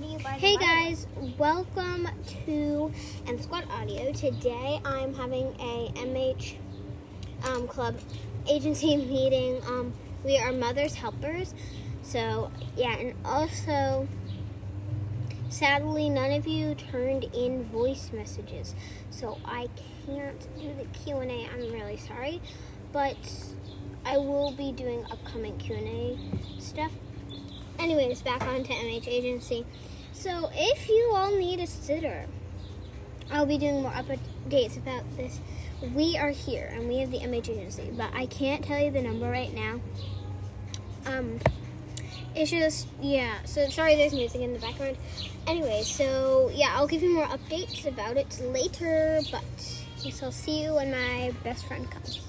to you by Hey guys, welcome to M Squad Audio. Today I'm having a MH um, Club agency meeting. Um, we are Mother's Helpers. So, yeah, and also, sadly, none of you turned in voice messages. So I can't do the Q&A. I'm really sorry. But I will be doing upcoming Q&A stuff. Anyways, back on to MH Agency. So, if you all need a sitter, I'll be doing more updates about this. We are here and we have the MH Agency, but I can't tell you the number right now. Um, it's just, yeah, so sorry there's music in the background. Anyway, so yeah, I'll give you more updates about it later, but guess I'll see you when my best friend comes.